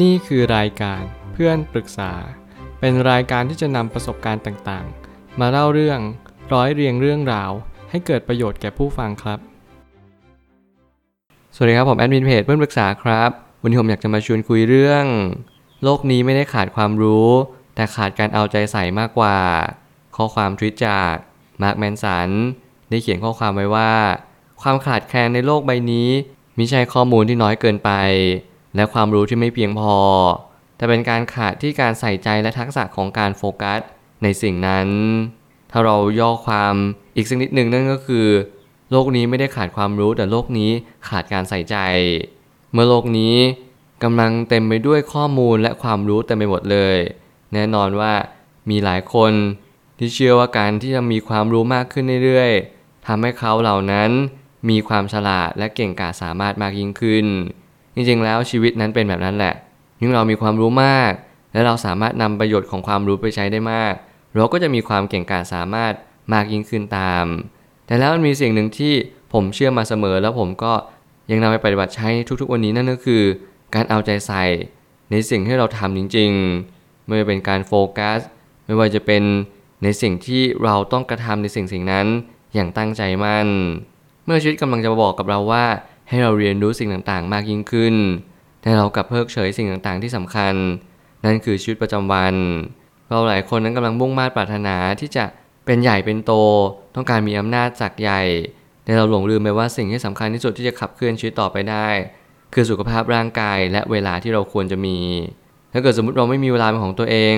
นี่คือรายการเพื่อนปรึกษา เป็นรายการที่จะนำประสบการณ์ต่างๆ มาเล่าเรื่องร้อยเรียงเรื่องราว ให้เกิดประโยชน์แก่ผู้ฟังครับ สวัสดีครับผมแอดมินเพจเพื่อนปรึกษาครับ วันนี้ผมอยากจะมาชวนคุยเรื่อง โลกนี้ไม่ได้ขาดความรู้ แต่ขาดการเอาใจใส่มากกว่า ข้อความทวิตจากมาร์คแมนสันได้เขียนข้อความไว้ว่า ความขาดแคลนในโลกใบนี้มิใช่ข้อมูลที่น้อยเกินไป และความรู้ที่ไม่เพียงพอ แต่เป็นการขาดที่การใส่ใจและทักษะของการโฟกัสในสิ่งนั้น ถ้าเราย่อความอีกสักนิดหนึ่งนั่นก็คือ โลกนี้ไม่ได้ขาดความรู้แต่โลกนี้ขาดการใส่ใจ เมื่อโลกนี้กำลังเต็มไปด้วยข้อมูลและความรู้เต็มไปหมดเลย แน่นอนว่ามีหลายคนที่เชื่อว่าการที่จะมีความรู้มากขึ้นเรื่อยๆทำให้เขาเหล่านั้นมีความฉลาดและเก่งกาจสามารถมากยิ่งขึ้น จริงๆแล้วชีวิตนั้นเป็นแบบนั้นแหละยิ่งเรามีความรู้มาก และเราสามารถนำประโยชน์ของความรู้ไปใช้ได้มาก เราก็จะมีความเก่งกาจสามารถมากยิ่งขึ้นตาม แต่แล้วมันมีสิ่งหนึ่งที่ผมเชื่อมาเสมอ แล้วผมก็ยังนำไปปฏิบัติใช้ทุกๆวันนี้นั่นก็คือ การเอาใจใส่ ในสิ่งที่เราทำจริงๆ ไม่ว่าเป็นการโฟกัส ไม่ว่าจะเป็นในสิ่งที่เราต้องกระทำในสิ่งสิ่งนั้นอย่างตั้งใจมั่น เมื่อชีวิตกำลังจะบอกกับเราว่า ให้เราเรียนรู้สิ่งต่างๆ มากยิ่งขึ้น แต่เรากลับเพิกเฉยสิ่งต่างๆ ที่สำคัญ นั่นคือชีวิตประจำวัน เราหลายคนนั้นกำลังมุ่งมา่ปรารถนาที่จะเป็นใหญ่เป็นโต ต้องการมีอำนาจจากใหญ่ แต่เราหลงลืมไปว่าสิ่งที่สำคัญที่สุดที่จะขับเคลื่อนชีวิตต่อไปได้ คือสุขภาพร่างกายและเวลาที่เราควรจะมี ถ้าเกิดสมมติเราไม่มีเวลาเป็นของตัวเอง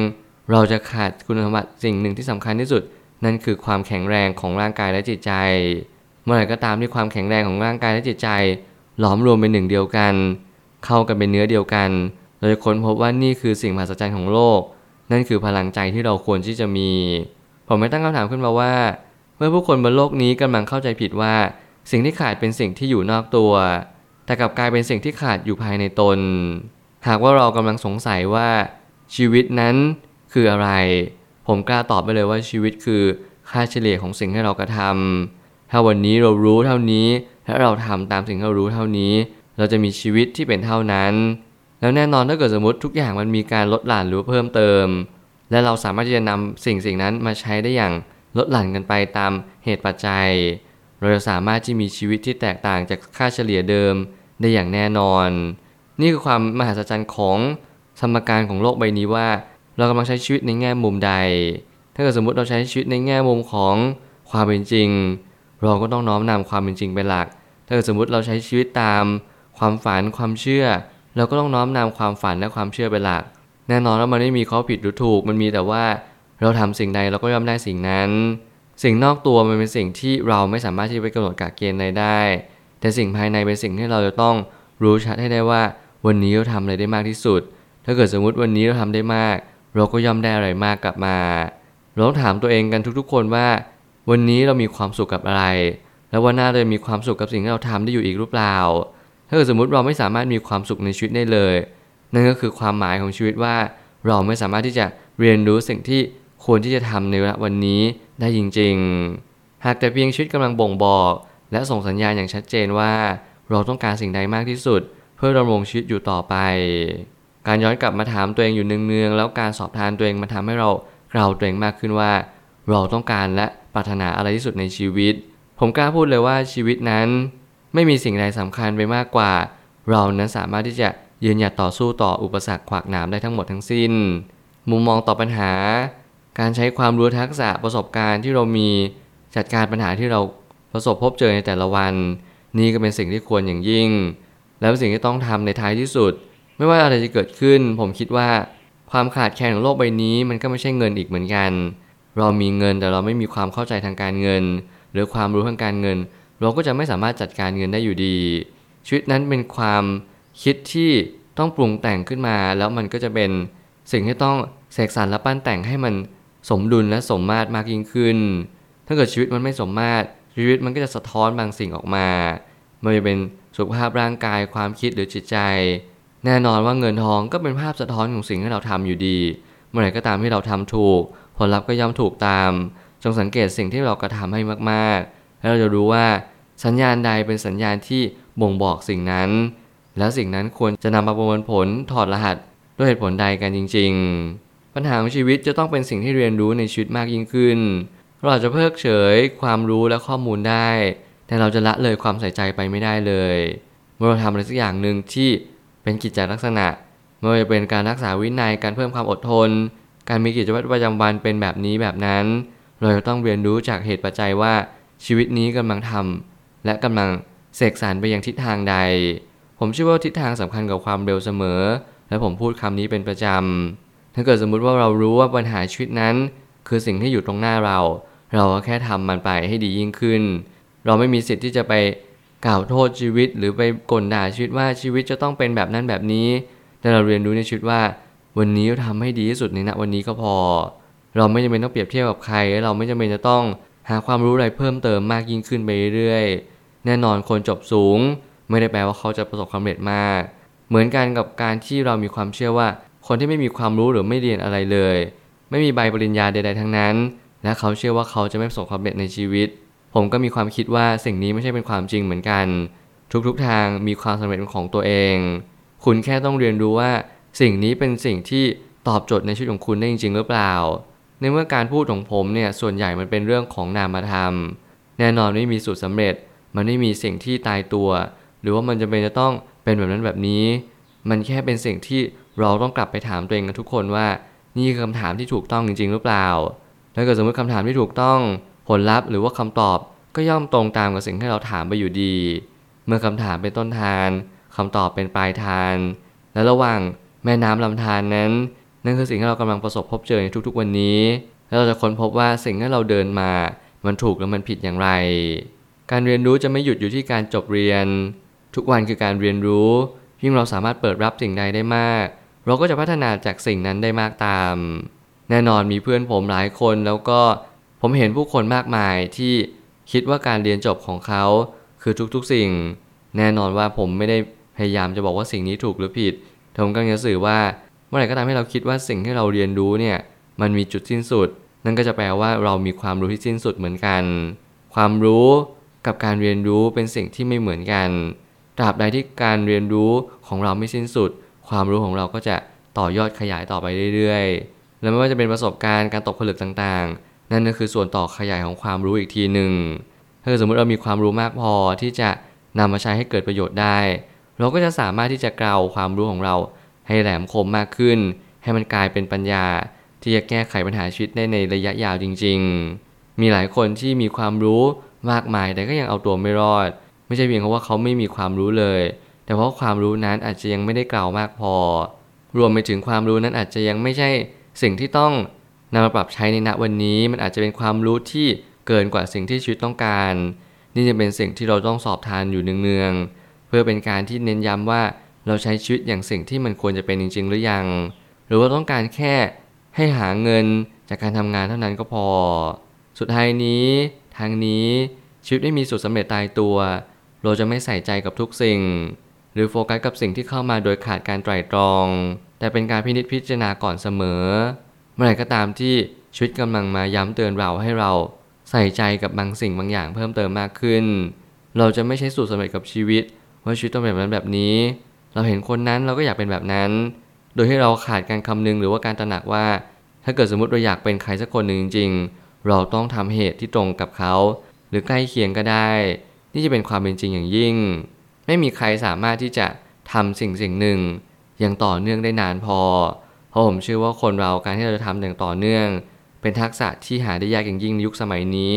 เราจะขาดคุณสมบัติสิ่งหนึ่งที่สำคัญที่สุด นั่นคือความแข็งแรงของร่างกายและจิตใจ เมื่อไหร่ก็ตามที่ความแข็งแรงของร่างกายและจิตใจ หลอมรวมเป็นหนึ่งเดียวกัน เข้ากันเป็นเนื้อเดียวกันเราจะค้นพบว่านี่คือสิ่งมหัศจรรย์ของโลก นั่นคือพลังใจที่เราควรที่จะมี ผมไม่ตั้งคำถามขึ้นมาว่า เมื่อผู้คนบนโลกนี้กำลังเข้าใจผิดว่า สิ่งที่ขาดเป็นสิ่งที่อยู่นอกตัว แต่กลับกลายเป็นสิ่งที่ขาดอยู่ภายในตน หากว่าเรากำลังสงสัยว่า ชีวิตนั้นคืออะไร ผมกล้าตอบไปเลยว่าชีวิตคือค่าเฉลี่ยของสิ่งที่เรากระทำ ถ้าวันนี้เรารู้เท่านี้ และเราทำตามสิ่งที่เรารู้เท่านี้ เราจะมีชีวิตที่เป็นเท่านั้น แล้วแน่นอนถ้าเกิดสมมติทุกอย่างมันมีการลดหลั่นหรือเพิ่มเติม และเราสามารถที่จะนำสิ่งสิ่งนั้นมาใช้ได้อย่างลดหลั่นกันไปตามเหตุปัจจัย เราจะสามารถที่มีชีวิตที่แตกต่างจากค่าเฉลี่ยเดิมได้อย่างแน่นอน นี่คือความมหัศจรรย์ของสมการของโลกใบนี้ว่า เรากำลังใช้ชีวิตในแง่มุมใด ถ้าเกิดสมมติเราใช้ชีวิตในแง่มุมของความเป็นจริง เราก็ต้องน้อมนำความเป็นจริงเป็นหลัก ถ้าเกิดสมมติเราใช้ชีวิตตาม ความฝันความเชื่อ เราก็ต้องน้อมนำความฝันและความเชื่อเป็นหลัก แน่นอนว่ามันไม่มีข้อผิดหรือถูก มันมีแต่ว่าเราทำสิ่งใดเราก็ย่อมได้สิ่งนั้น สิ่งนอกตัวมันเป็นสิ่งที่เราไม่สามารถที่จะไปกำหนดกะเกณฑ์ใดได้ แต่สิ่งภายในเป็นสิ่งที่เราจะต้องรู้ชัดให้ได้ว่า วันนี้เราทำอะไรได้มากที่สุด ถ้าเกิดสมมุติวันนี้เราทำได้มาก เราก็ย่อมได้อะไรมากกลับมาเราต้องถามตัวเองกันทุกๆ คนว่า วันนี้เรามีความสุขกับอะไร แล้ววันหน้าเรามีความสุขกับสิ่งที่เราทำได้อยู่อีกหรือเปล่า ถ้าเกิดสมมติเราไม่สามารถมีความสุขในชีวิตได้เลย นั่นก็คือความหมายของชีวิตว่า เราไม่สามารถที่จะเรียนรู้สิ่งที่ควรที่จะทำในวันนี้ได้จริง ๆ หากแต่เพียงชีวิตกำลังบ่งบอก และส่งสัญญาณอย่างชัดเจนว่า เราต้องการสิ่งใดมากที่สุด เพื่อดำรงชีวิตอยู่ต่อไป การย้อนกลับมาถามตัวเองอยู่เนืองๆแล้วการสอบทานตัวเองมาทำให้เราเราตัวเองมากขึ้นว่า เราต้องการและ ปรารถนาอะไรที่สุดในชีวิต ผมกล้าพูดเลยว่าชีวิตนั้น ไม่มีสิ่งใดสำคัญไปมากกว่า เรานั้นสามารถที่จะยืนหยัดต่อสู้ต่ออุปสรรคขวากหนามได้ทั้งหมดทั้งสิ้น มุมมองต่อปัญหา การใช้ความรู้ทักษะประสบการณ์ที่เรามีจัดการปัญหาที่เราประสบพบเจอในแต่ละวัน นี่ก็เป็นสิ่งที่ควรอย่างยิ่ง และเป็นสิ่งที่ต้องทำในท้ายที่สุด ไม่ว่าอะไรจะเกิดขึ้น ผมคิดว่าความขาดแคลนของโลกใบนี้มันก็ไม่ใช่เงินอีกเหมือนกัน เรามีเงินแต่เราไม่มีความเข้าใจทางการเงิน หรือความรู้ทางการเงิน เราก็จะไม่สามารถจัดการเงินได้อยู่ดี ชีวิตนั้นเป็นความคิดที่ต้องปรุงแต่งขึ้นมา แล้วมันก็จะเป็นสิ่งที่ต้องเสกสรรและปั้นแต่งให้มันสมดุลและสมมาตรมากยิ่งขึ้น ถ้าเกิดชีวิตมันไม่สมมาตรชีวิตมันก็จะสะท้อนบางสิ่งออกมาไม่ว่าจะเป็นสุขภาพร่างกายความคิดหรือจิตใจ แน่นอนว่าเงินทองก็เป็นภาพสะท้อนของสิ่งที่เราทำอยู่ดี เมื่อไหร่ก็ตามที่เราทำถูก ผลลัพธ์ก็ย่อมถูกตาม จงสังเกตสิ่งที่เรากระทำให้มากๆ แล้วเราจะรู้ว่าสัญญาณใดเป็นสัญญาณที่บ่งบอกสิ่งนั้น แล้วสิ่งนั้นควรจะนำมาประมวลผลถอดรหัสด้วยเหตุผลใดกันจริง ๆ ปัญหาของชีวิตจะต้องเป็นสิ่งที่เรียนรู้ในชีวิตมากยิ่งขึ้น เราอาจจะเพิกเฉยความรู้และข้อมูลได้ แต่เราจะละเลยความใส่ใจไปไม่ได้เลย เมื่อเราทำอะไรสักอย่างหนึ่งที่เป็นกิจจลักษณะ ไม่ว่าจะเป็นการรักษาวินัย การเพิ่มความอดทน การมีกิจวัตรประจำวันเป็นแบบนี้แบบนั้น เราจะต้องเรียนรู้จากเหตุปัจจัยว่าชีวิตนี้กำลังทำและกำลังเสกสรรไปยังทิศทางใด ผมเชื่อว่าทิศทางสำคัญกับความเร็วเสมอ และผมพูดคำนี้เป็นประจำถ้าเกิดสมมุติว่าเรารู้ว่าปัญหาชีวิตนั้น คือสิ่งที่อยู่ตรงหน้าเรา เราก็แค่ทำมันไปให้ดียิ่งขึ้น เราไม่มีสิทธิ์ที่จะไปกล่าวโทษชีวิต หรือไปกลด่าชีวิตว่าชีวิตจะต้องเป็นแบบนั้นแบบนี้ แต่เราเรียนรู้ในชีวิตว่า วันนี้เราทำให้ดีที่สุดในณวันนี้ก็พอ เราไม่จำเป็นต้องเปรียบเทียบกับใคร เราไม่จำเป็นจะต้องหาความรู้อะไรเพิ่มเติมมากยิ่งขึ้นไปเรื่อยๆแน่นอนคนจบสูง ไม่ได้แปลว่าเขาจะประสบความสำเร็จมาก เหมือนกันกับการที่เรามีความเชื่อว่า คนที่ไม่มีความรู้หรือไม่เรียนอะไรเลย ไม่มีใบปริญญาใด ๆ ทั้งนั้น และเขาเชื่อว่าเขาจะไม่ประสบความสำเร็จในชีวิต ผมก็มีความคิดว่าสิ่งนี้ไม่ใช่เป็นความจริงเหมือนกัน ทุกๆทางมีความสำเร็จเป็นของตัวเอง คุณแค่ต้องเรียนรู้ว่า สิ่งนี้เป็นสิ่งที่ตอบโจทย์ในชีวิตของคุณได้จริง ๆ หรือเปล่า ในเมื่อการพูดของผมเนี่ยส่วนใหญ่มันเป็นเรื่องของนามธรรม แน่นอนไม่มีสูตรสำเร็จ มันไม่มีสิ่งที่ตายตัว หรือว่ามันจะเป็นจะต้องเป็นแบบนั้นแบบนี้ มันแค่เป็นสิ่งที่เราต้องกลับไปถามตัวเองกันทุกคนว่า นี่คือคำถามที่ถูกต้องจริง ๆ หรือเปล่า ถ้าเกิดสมมติคำถามที่ถูกต้องผลลัพธ์ หรือว่าคำตอบก็ย่อมตรงตามกับสิ่งที่เราถามไปอยู่ดี เมื่อคำถามเป็นต้นทานคำตอบเป็นปลายทาน และระหว่าง แม่น้ำลำธารนนั้น นั่นคือสิ่งที่เรากำลังประสบพบเจอในทุกๆวันนี้ แล้วเราจะค้นพบว่าสิ่งที่เราเดินมา มันถูกและมันผิดอย่างไร การเรียนรู้จะไม่หยุดอยู่ที่การจบเรียน ทุกวันคือการเรียนรู้ยิ่งเราสามารถเปิดรับสิ่งใดได้มาก เราก็จะพัฒนาจากสิ่งนั้นได้มากตาม แน่นอนมีเพื่อนผมหลายคนแล้วก็ผมเห็นผู้คนมากมายที่คิดว่าการเรียนจบของเขาคือทุกๆสิ่ง แน่นอนว่าผมไม่ได้พยายามจะบอกว่าสิ่งนี้ถูกหรือผิด ผมกำลังจะสื่อว่าเมื่อไหร่ก็ตามให้เราคิดว่าสิ่งที่เราเรียนรู้เนี่ยมันมีจุดสิ้นสุด นั่นก็จะแปลว่าเรามีความรู้ที่สิ้นสุดเหมือนกัน ความรู้กับการเรียนรู้เป็นสิ่งที่ไม่เหมือนกัน ตราบใดที่การเรียนรู้ของเราไม่สิ้นสุด ความรู้ของเราก็จะต่อยอดขยายต่อไปเรื่อยๆ และไม่ว่าจะเป็นประสบการณ์การตกผลึกต่างๆ นั่นก็คือส่วนต่อขยายของความรู้อีกทีหนึ่งถ้าสมมติเรามีความรู้มากพอที่จะนำมาใช้ให้เกิดประโยชน์ได้ เราก็จะสามารถที่จะเกลาความรู้ของเราให้แหลมคมมากขึ้น ให้มันกลายเป็นปัญญา ที่จะแก้ไขปัญหาชีวิตได้ในระยะยาวจริง ๆ มีหลายคนที่มีความรู้มากมายแต่ก็ยังเอาตัวไม่รอด ไม่ใช่เพียงเพราะว่าเขาไม่มีความรู้เลย แต่เพราะความรู้นั้นอาจจะยังไม่ได้กล่าวมากพอ รวมไปถึงความรู้นั้นอาจจะยังไม่ใช่สิ่งที่ต้องนำมาปรับใช้ในณวันนี้ มันอาจจะเป็นความรู้ที่เกินกว่าสิ่งที่ชีวิตต้องการ นี่จะเป็นสิ่งที่เราต้องสอบทานอยู่เนืองๆ พื่อเป็นการที่เน้นย้ำว่าเราใช้ชีวิตอย่างสิ่งที่มันควรจะเป็นจริง ๆ หรือยัง หรือว่าต้องการแค่ให้หาเงินจากการทำงานเท่านั้นก็พอ สุดท้ายนี้ ทางนี้ชีวิตไม่มีสูตรสำเร็จตายตัว เราจะไม่ใส่ใจกับทุกสิ่ง หรือโฟกัสกับสิ่งที่เข้ามาโดยขาดการไตร่ตรอง แต่เป็นการพินิจพิจารณาก่อนเสมอ เมื่อไหร่ก็ตามที่ชีวิตกำลังมาย้ำเตือนเราให้เราใส่ใจกับบางสิ่งบางอย่างเพิ่มเติมมากขึ้น เราจะไม่ใช้สูตรสำเร็จกับชีวิต ว่าชีวิตต้องเป็นแบบนั้นแบบนี้ เราเห็นคนนั้นเราก็อยากเป็นแบบนั้น โดยที่เราขาดการคำนึงหรือว่าการตระหนักว่า ถ้าเกิดสมมติเราอยากเป็นใครสักคนหนึ่งจริงๆ เราต้องทำเหตุที่ตรงกับเขา หรือใกล้เคียงก็ได้ นี่จะเป็นความเป็นจริงอย่างยิ่ง ไม่มีใครสามารถที่จะทำสิ่งสิ่งหนึ่ง อย่างต่อเนื่องได้นานพอ เพราะผมเชื่อว่าคนเราการที่เราจะทำอย่างต่อเนื่อง เป็นทักษะที่หาได้ยากอย่างยิ่งในยุคสมัยนี้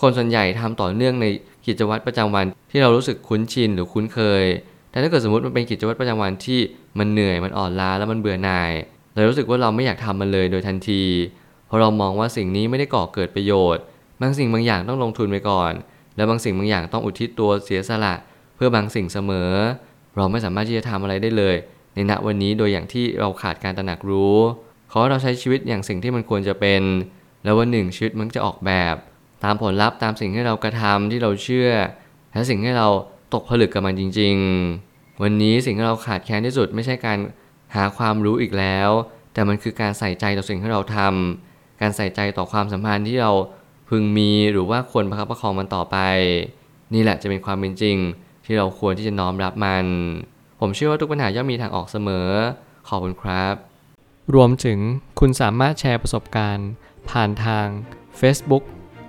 คนส่วนใหญ่ทำต่อเนื่องใน กิจวัตรประจำวันที่เรารู้สึกคุ้นชินหรือคุ้นเคย แต่ถ้าเกิดสมมติมันเป็นกิจวัตรประจำวันที่มันเหนื่อยมันอ่อนล้าแล้วมันเบื่อหน่ายเรารู้สึกว่าเราไม่อยากทำมันเลยโดยทันที เพราะเรามองว่าสิ่งนี้ไม่ได้ก่อเกิดประโยชน์ บางสิ่งบางอย่างต้องลงทุนไปก่อน และบางสิ่งบางอย่างต้องอุทิศตัวเสียสละ เพื่อบางสิ่งเสมอ เราไม่สามารถที่จะทำอะไรได้เลย ในณวันนี้โดยอย่างที่เราขาดการตระหนักรู้ขอเราใช้ชีวิตอย่างสิ่งที่มันควรจะเป็น แล้ววันหนึ่งชีวิตมันจะออกแบบ ตามผลลัพธ์ตามสิ่งที่เรากระทำที่เราเชื่อ และสิ่งที่เราตกผลึกกับมันจริง ๆ วันนี้สิ่งที่เราขาดแคลนที่สุดไม่ใช่การหาความรู้อีกแล้ว แต่มันคือการใส่ใจต่อสิ่งที่เราทำการใส่ใจต่อความสัมพันธ์ที่เราพึงมีหรือว่าควรประคับประคองมันต่อไป นี่แหละจะเป็นความเป็นจริง ที่เราควรที่จะน้อมรับมัน ผมเชื่อว่าทุกปัญหาย่อมมีทางออกเสมอ ขอบคุณครับ รวมถึงคุณสามารถแชร์ประสบการณ์ ผ่านทาง Facebook